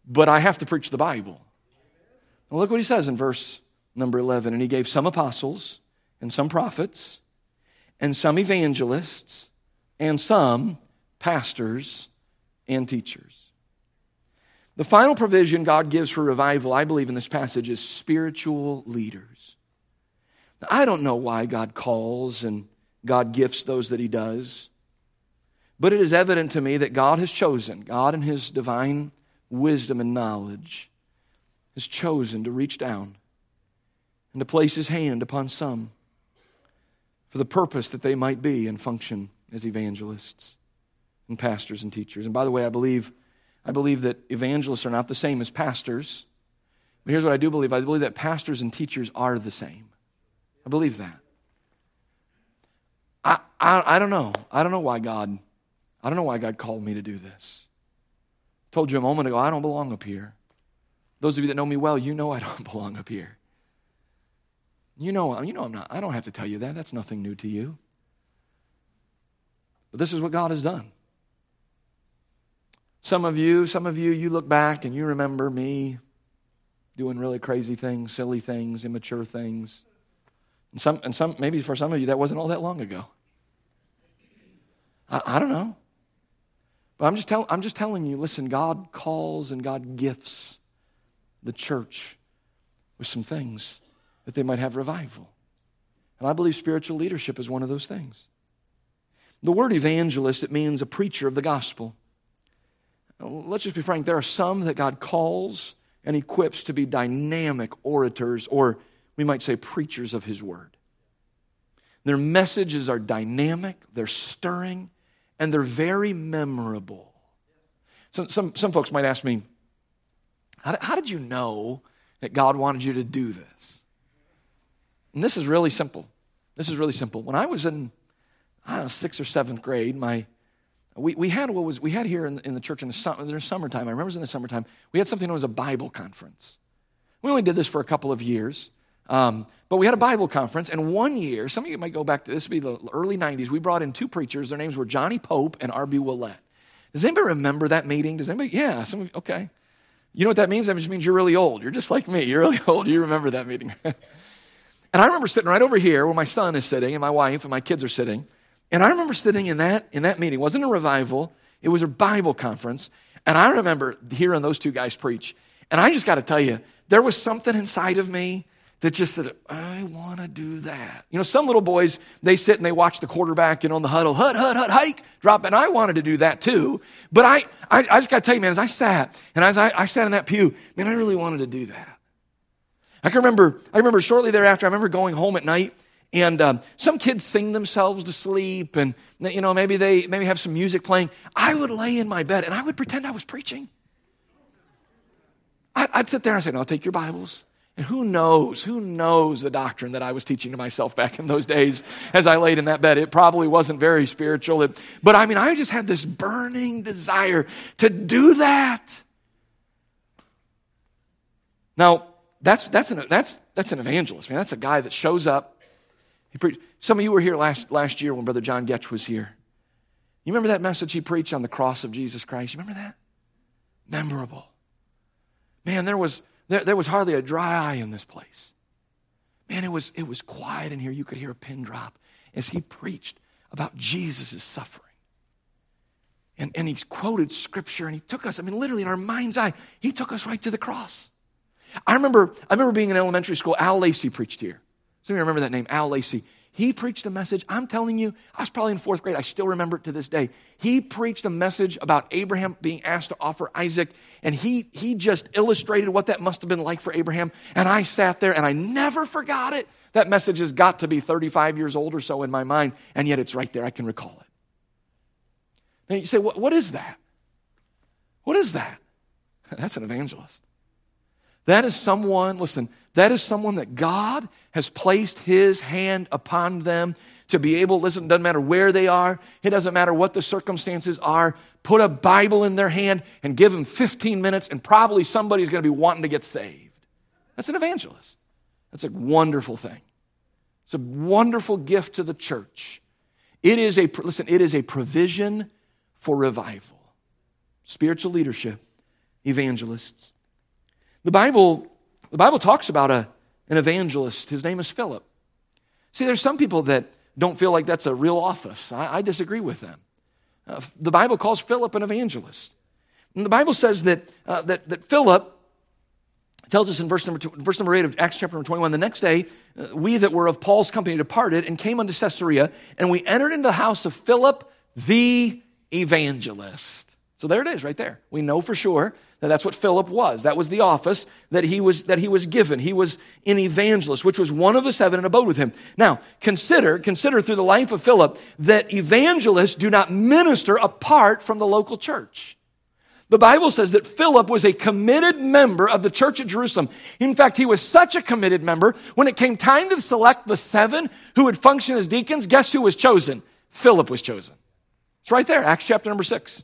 But I have to preach the Bible. Look what he says in verse number 11. And he gave some apostles, and some prophets, and some evangelists, and some pastors and teachers. The final provision God gives for revival, I believe, in this passage is spiritual leaders. Now, I don't know why God calls and God gifts those that He does, but it is evident to me that God has chosen, God in His divine wisdom and knowledge, has chosen to reach down and to place His hand upon some for the purpose that they might be and function as evangelists and pastors and teachers. And by the way, I believe, I believe that evangelists are not the same as pastors. But here's what I do believe I believe that pastors and teachers are the same. I believe that. I, I, I don't know. I don't know why God, I don't know why God called me to do this. I told you a moment ago, I don't belong up here. Those of you that know me well, you know I *laughs* don't belong up here. You know, you know I'm not, I don't have to tell you that. That's nothing new to you. But this is what God has done. Some of you, some of you, you look back and you remember me doing really crazy things, silly things, immature things. And some, and some, maybe for some of you, that wasn't all that long ago. I, I don't know. But I'm just, tell, I'm just telling you listen, God calls and God gifts the church with some things that they might have revival. And I believe spiritual leadership is one of those things. The word evangelist, it means a preacher of the gospel. Let's just be frank, there are some that God calls and equips to be dynamic orators, or we might say preachers of his word. Their messages are dynamic, they're stirring, and they're very memorable. Some, some, some folks might ask me, how, how did you know that God wanted you to do this? And this is really simple. This is really simple. When I was in know, sixth or seventh grade, my we, we had what was we had here in, in the church in the, summer, in the summertime. I remember it was in the summertime. We had something known as a Bible conference. We only did this for a couple of years, um, but we had a Bible conference. And one year, some of you might go back to this would be the early '90s. We brought in two preachers. Their names were Johnny Pope and R.B. Willett. Does anybody remember that meeting? Does anybody? Yeah, some okay. You know what that means? That just means you're really old. You're just like me. You're really *laughs* old. You remember that meeting. *laughs* and I remember sitting right over here where my son is sitting and my wife and my kids are sitting. And I remember sitting in that, in that meeting. It wasn't a revival, it was a Bible conference. And I remember hearing those two guys preach. And I just got to tell you, there was something inside of me that just said, I want to do that. You know, some little boys, they sit and they watch the quarterback, and on the huddle, hut, hut, hut, hike, drop. And I wanted to do that too. But I, I, I just got to tell you, man, as I sat and as I, I sat in that pew, man, I really wanted to do that. I can remember, I remember shortly thereafter, I remember going home at night and um, some kids sing themselves to sleep and you know maybe they maybe have some music playing i would lay in my bed and i would pretend i was preaching i'd, sit there and say no take your bibles and who knows who knows the doctrine that i was teaching to myself back in those days as i laid in that bed it probably wasn't very spiritual it, but i mean i just had this burning desire to do that now that's that's an that's that's an evangelist man that's a guy that shows up he preached. Some of you were here last, last year when Brother John Goetsch was here. You remember that message he preached on the cross of Jesus Christ? You remember that? Memorable. Man, there was, there, there was hardly a dry eye in this place. Man, it was, it was quiet in here. You could hear a pin drop as he preached about Jesus' suffering. And, and he quoted scripture and he took us, I mean, literally in our mind's eye, he took us right to the cross. I remember, I remember being in elementary school, Al Lacey preached here. Some of you remember that name, Al Lacey. He preached a message. I'm telling you, I was probably in fourth grade. I still remember it to this day. He preached a message about Abraham being asked to offer Isaac, and he, he just illustrated what that must have been like for Abraham. And I sat there and I never forgot it. That message has got to be 35 years old or so in my mind, and yet it's right there. I can recall it. Now you say, what, what is that? What is that? *laughs* That's an evangelist. That is someone, listen, that is someone that God has placed his hand upon them to be able, listen, it doesn't matter where they are, it doesn't matter what the circumstances are, put a Bible in their hand and give them 15 minutes, and probably somebody's going to be wanting to get saved. That's an evangelist. That's a wonderful thing. It's a wonderful gift to the church. It is a, listen, it is a provision for revival. Spiritual leadership, evangelists. The Bible, the Bible talks about a, an evangelist. His name is Philip. See, there's some people that don't feel like that's a real office. I, I disagree with them. Uh, the Bible calls Philip an evangelist. And the Bible says that, uh, that, that Philip tells us in verse number, two, verse number 8 of Acts chapter number 21 the next day, uh, we that were of Paul's company departed and came unto Caesarea, and we entered into the house of Philip the evangelist. So there it is, right there. We know for sure that that's what Philip was. That was the office that he was, that he was given. He was an evangelist, which was one of the seven and abode with him. Now, consider, consider through the life of Philip that evangelists do not minister apart from the local church. The Bible says that Philip was a committed member of the church at Jerusalem. In fact, he was such a committed member, when it came time to select the seven who would function as deacons, guess who was chosen? Philip was chosen. It's right there, Acts chapter number six.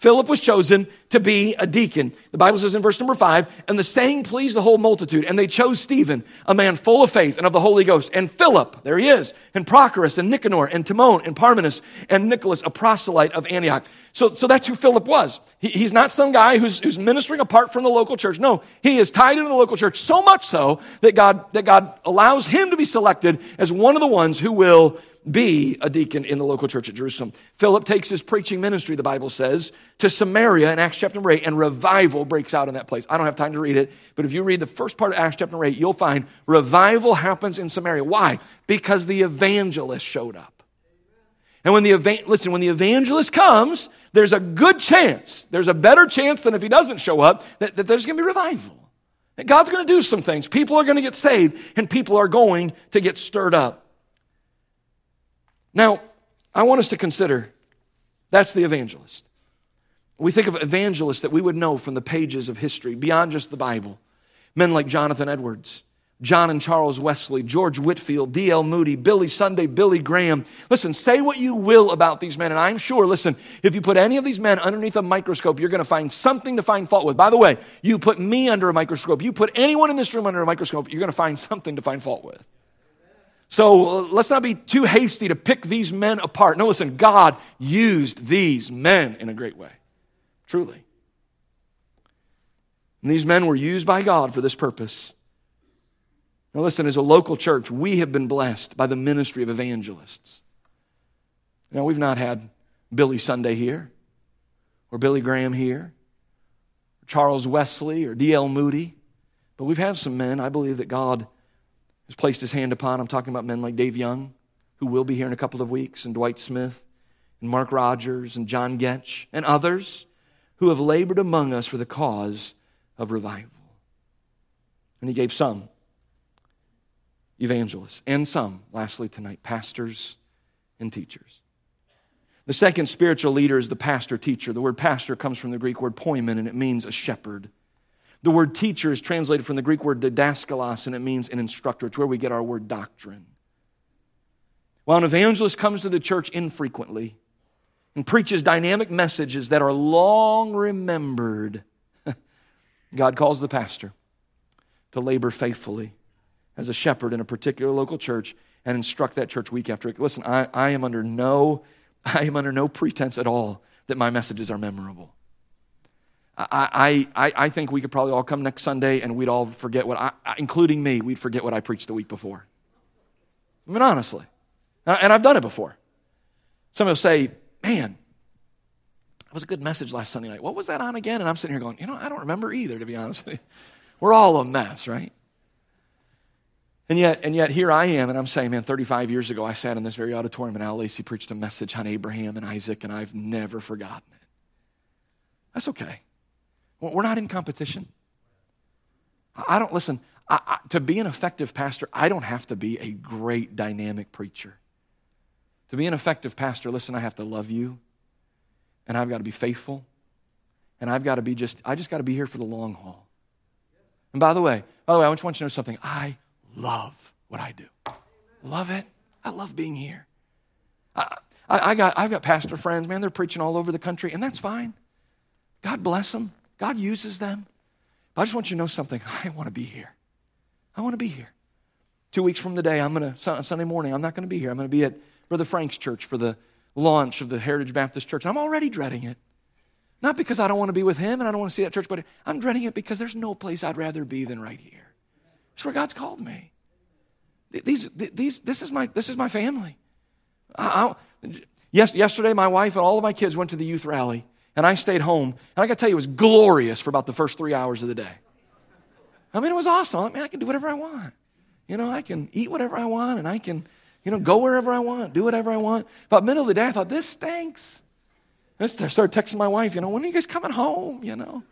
Philip was chosen to be a deacon. The Bible says in verse number five, and the saying pleased the whole multitude, and they chose Stephen, a man full of faith and of the Holy Ghost, and Philip, there he is, and Prochorus, and Nicanor, and Timon, and Parmenas, and Nicholas, a proselyte of Antioch. So, so that's who Philip was. He, he's not some guy who's, who's ministering apart from the local church. No, he is tied into the local church so much so that God, that God allows him to be selected as one of the ones who will be a deacon in the local church at Jerusalem. Philip takes his preaching ministry, the Bible says, to Samaria in Acts chapter 8, and revival breaks out in that place. I don't have time to read it, but if you read the first part of Acts chapter 8, you'll find revival happens in Samaria. Why? Because the evangelist showed up. And when the evan- listen, when the evangelist comes, there's a good chance, there's a better chance than if he doesn't show up, that, that there's going to be revival. God's going to do some things. People are going to get saved, and people are going to get stirred up. Now, I want us to consider that's the evangelist. We think of evangelists that we would know from the pages of history, beyond just the Bible. Men like Jonathan Edwards, John and Charles Wesley, George Whitefield, D.L. Moody, Billy Sunday, Billy Graham. Listen, say what you will about these men, and I'm sure, listen, if you put any of these men underneath a microscope, you're going to find something to find fault with. By the way, you put me under a microscope, you put anyone in this room under a microscope, you're going to find something to find fault with. So uh, let's not be too hasty to pick these men apart. No, listen, God used these men in a great way. Truly. And these men were used by God for this purpose. Now, listen, as a local church, we have been blessed by the ministry of evangelists. Now, we've not had Billy Sunday here, or Billy Graham here, or Charles Wesley, or D.L. Moody, but we've had some men I believe that God has placed his hand upon. I'm talking about men like Dave Young, who will be here in a couple of weeks, and Dwight Smith, and Mark Rogers, and John Goetsch, and others who have labored among us for the cause of revival. And he gave some evangelists and some, lastly tonight, pastors and teachers. The second spiritual leader is the pastor teacher. The word pastor comes from the Greek word poimen, and it means a shepherd. The word teacher is translated from the Greek word didaskalos, and it means an instructor. It's where we get our word doctrine. While an evangelist comes to the church infrequently and preaches dynamic messages that are long remembered, *laughs* God calls the pastor to labor faithfully as a shepherd in a particular local church and instruct that church week after week. Listen, I, I am under no *laughs* I am under no pretense at all that my messages are memorable. I, I, I think we could probably all come next Sunday and we'd all forget what I, including me, we'd forget what I preached the week before. I mean, honestly. And I've done it before. Some will say, man, that was a good message last Sunday night. What was that on again? And I'm sitting here going, you know, I don't remember either, to be honest with you. *laughs* We're all a mess, right? And yet, and yet here I am, and I'm saying, man, 35 years ago, I sat in this very auditorium, and Al Lacey preached a message on Abraham and Isaac, and I've never forgotten it. That's okay. We're not in competition. I don't, listen, I, I, to be an effective pastor, I don't have to be a great dynamic preacher. To be an effective pastor, listen, I have to love you, and I've got to be faithful, and I've got to be just, I just got to be here for the long haul. And by the way, by the way, I just want you to know something. I love what I do. Love it. I love being here. I, I, I, got, I've got pastor friends, man, they're preaching all over the country, and that's fine. God bless them. God uses them. But I just want you to know something. I want to be here. I want to be here. Two weeks from today, I'm going to, Sunday morning, I'm not going to be here. I'm going to be at Brother Frank's church for the launch of the Heritage Baptist Church. I'm already dreading it. Not because I don't want to be with him and I don't want to see that church, but I'm dreading it because there's no place I'd rather be than right here. It's where God's called me. These, these, this, is my, this is my family. I, I, yes, yesterday, my wife and all of my kids went to the youth rally, and I stayed home. And I got to tell you, it was glorious for about the first three hours of the day. I mean, it was awesome. I mean, I can do whatever I want. You know, I can eat whatever I want, and I can, you know, go wherever I want, do whatever I want. About middle of the day, I thought, this stinks. I started texting my wife, you know, when are you guys coming home, you know?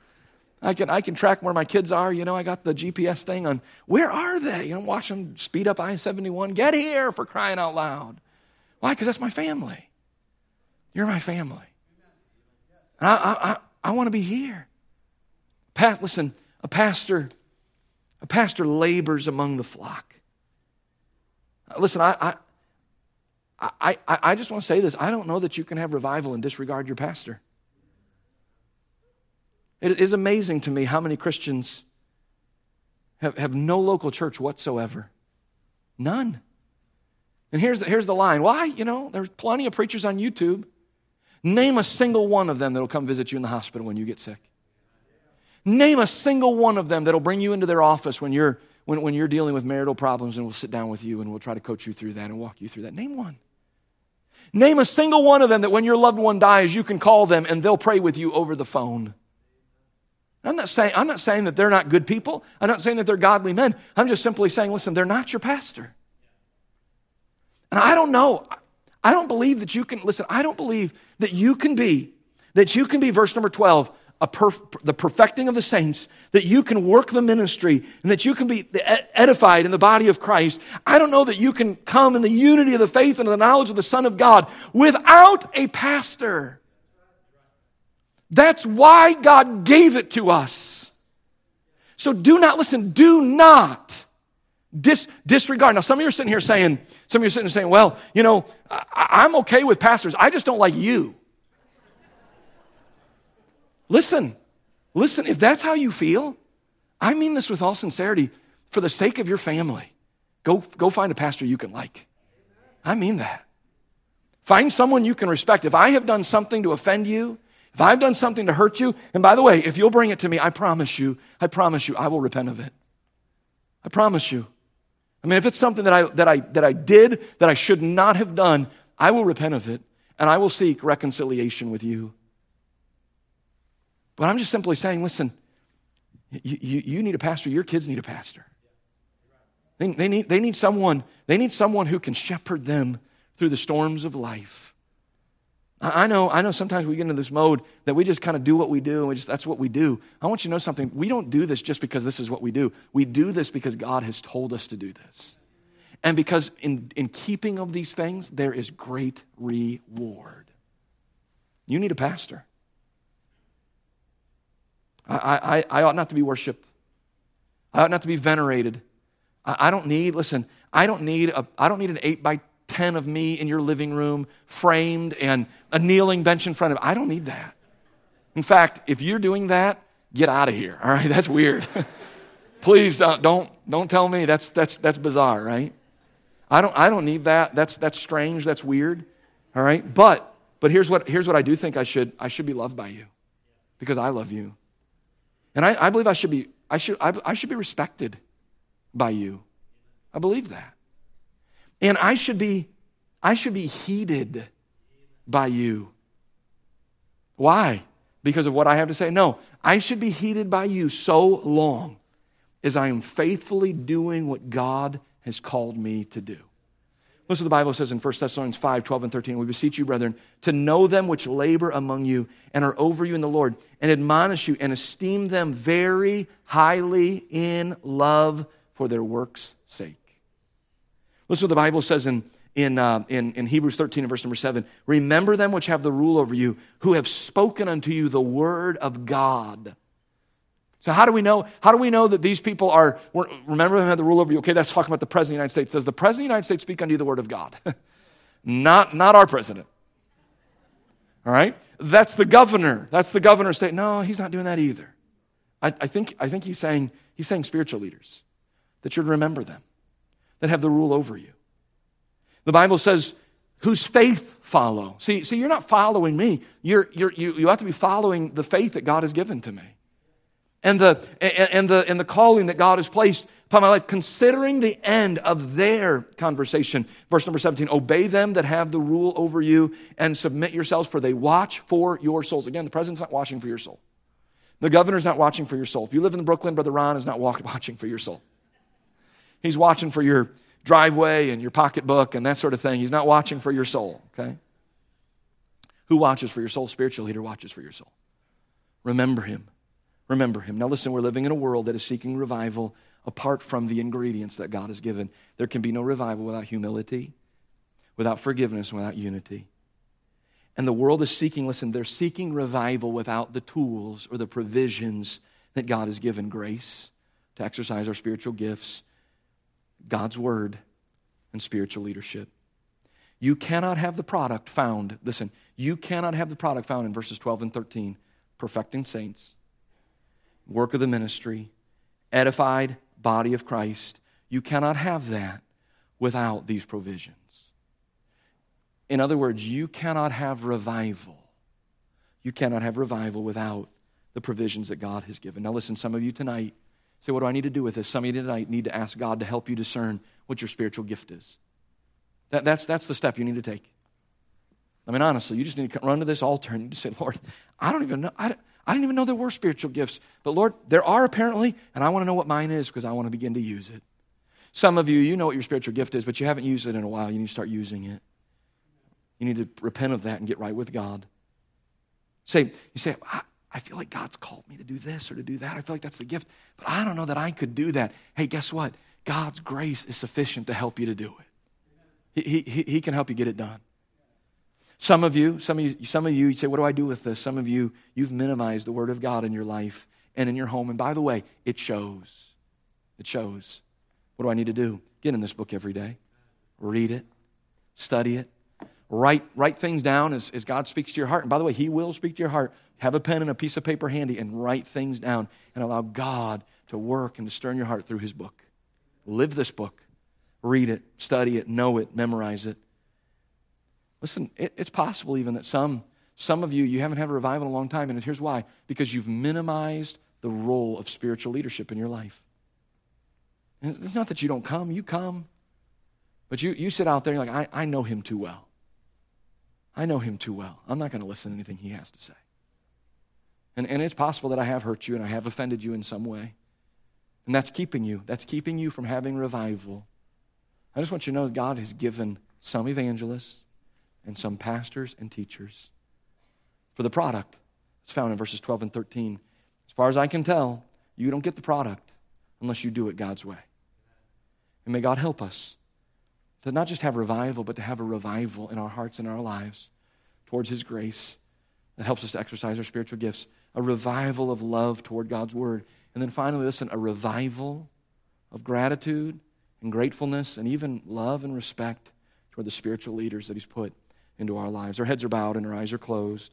I can, I can track where my kids are. You know, I got the GPS thing on where are they? You know, watch them speed up I 71. Get here for crying out loud. Why? Because that's my family. You're my family. I, I, I, I want to be here. Past, listen, a pastor, a pastor labors among the flock. Uh, listen, I, I, I, I just want to say this. I don't know that you can have revival and disregard your pastor. It is amazing to me how many Christians have, have no local church whatsoever. None. And here's the, here's the line. Why? You know, there's plenty of preachers on YouTube. Name a single one of them that'll come visit you in the hospital when you get sick. Name a single one of them that'll bring you into their office when you're, when, when you're dealing with marital problems and we'll sit down with you and we'll try to coach you through that and walk you through that. Name one. Name a single one of them that when your loved one dies, you can call them and they'll pray with you over the phone. I'm not, saying, I'm not saying that they're not good people. I'm not saying that they're godly men. I'm just simply saying, listen, they're not your pastor. And I don't know. I don't believe that you can, listen, I don't believe that you can be, that you can be, verse number 12, perf- the perfecting of the saints, that you can work the ministry, and that you can be edified in the body of Christ. I don't know that you can come in the unity of the faith and the knowledge of the Son of God without a pastor. That's why God gave it to us. So do not, listen, do not dis, disregard. Now, some of you are sitting here saying, some of you are sitting here saying, well, you know, I, I'm okay with pastors. I just don't like you. Listen, listen, if that's how you feel, I mean this with all sincerity, for the sake of your family, go, go find a pastor you can like. I mean that. Find someone you can respect. If I have done something to offend you, if I've done something to hurt you, and by the way, if you'll bring it to me, I promise you, I promise you, I will repent of it. I promise you. I mean, if it's something that I, that I, that I did that I should not have done, I will repent of it and I will seek reconciliation with you. But I'm just simply saying, listen, you, you, you need a pastor, your kids need a pastor. They, they, need, they, need someone, they need someone who can shepherd them through the storms of life. I know, I know sometimes we get into this mode that we just kind of do what we do and we just, that's what we do. I want you to know something. We don't do this just because this is what we do. We do this because God has told us to do this. And because in, in keeping of these things, there is great reward. You need a pastor. I, I, I ought not to be worshiped. I ought not to be venerated. I, I don't need, listen, I don't need a, I don't need an eight by 10 of me in your living room, framed and a kneeling bench in front of I don't need that. In fact, if you're doing that, get out of here. All right, *laughs* that's weird. *laughs* Please uh, don't don't tell me that's that's that's bizarre, right? I don't I don't need that. That's that's strange. That's weird. All right, but but here's what here's what I do think I should I should be loved by you because I love you, and I, I believe I should be I should I, I should be respected by you. I believe that. And I should be, I should be heeded by you. Why? Because of what I have to say? No, I should be heeded by you so long as I am faithfully doing what God has called me to do. Listen, to the Bible says in 1 Thessalonians 5 12 and 13, We beseech you, brethren, to know them which labor among you and are over you in the Lord, and admonish you and esteem them very highly in love for their works' sake. Listen what the Bible says in, in, uh, in, in Hebrews 13 and verse number 7 Remember them which have the rule over you, who have spoken unto you the word of God. So how do we know? How do we know that these people are? Remember, them had the rule over you. Okay, that's talking about the president of the United States. Does the president of the United States speak unto you the word of God? *laughs* not, not our president. All right, that's the governor. That's the governor state. No, he's not doing that either. I, I think I think he's saying he's saying spiritual leaders that you'd remember them, that have the rule over you. The Bible says whose faith follow. See, see, you're not following me. You're, you're, you, you have to be following the faith that God has given to me and the, and, the, and the calling that God has placed upon my life, considering the end of their conversation. Verse number 17 Obey them that have the rule over you and submit yourselves, for they watch for your souls. Again, the president's not watching for your soul. The governor's not watching for your soul. If you live in Brooklyn, Brother Ron is not watching for your soul. He's watching for your driveway and your pocketbook and that sort of thing. He's not watching for your soul, okay? Who watches for your soul? Spiritual leader watches for your soul. Remember him. Remember him. Now, listen, we're living in a world that is seeking revival apart from the ingredients that God has given. There can be no revival without humility, without forgiveness, without unity. And the world is seeking, listen, they're seeking revival without the tools or the provisions that God has given grace to exercise our spiritual gifts, God's word, and spiritual leadership. You cannot have the product found, listen, you cannot have the product found in verses 12 and 13, perfecting saints work of the ministry, edified body of Christ. You cannot have that without these provisions. In other words, you cannot have revival. You cannot have revival without the provisions that God has given. Now, listen, some of you tonight say, What do I need to do with this? Some of you tonight need to ask God to help you discern what your spiritual gift is. That, that's, that's the step you need to take. I mean, honestly, you just need to run to this altar and say, Lord, I don't even know. I, I didn't even know there were spiritual gifts. But Lord, there are apparently, and I want to know what mine is because I want to begin to use it. Some of you, you know what your spiritual gift is, but you haven't used it in a while. You need to start using it. You need to repent of that and get right with God. Say, you say, I, feel like God's called me to do this or to do that. I feel like that's the gift, but I don't know that I could do that. Hey, guess what? God's grace is sufficient to help you to do it. He, he, he can help you get it done. Some of you, some of you, some of you, you say, What do I do with this? Some of you, you've minimized the Word of God in your life and in your home. And by the way, it shows. It shows. What do I need to do? Get in this book every day, read it, study it, write, write things down as, as God speaks to your heart. And by the way, He will speak to your heart. Have a pen and a piece of paper handy and write things down and allow God to work and to stir in your heart through His book. Live this book, read it, study it, know it, memorize it. Listen, it, it's possible even that some, some of you, you haven't had a revival in a long time, and here's why because you've minimized the role of spiritual leadership in your life. And it's not that you don't come, you come. But you, you sit out there, you're like, I, I know him too well. I know him too well. I'm not going to listen to anything he has to say. And, and it's possible that I have hurt you and I have offended you in some way. And that's keeping you. That's keeping you from having revival. I just want you to know God has given some evangelists, and some pastors and teachers for the product. It's found in verses 12 and 13. As far as I can tell, you don't get the product unless you do it God's way. And may God help us to not just have revival, but to have a revival in our hearts and our lives towards His grace that helps us to exercise our spiritual gifts, a revival of love toward God's Word. And then finally, listen, a revival of gratitude and gratefulness and even love and respect toward the spiritual leaders that He's put into our lives. Our heads are bowed and our eyes are closed.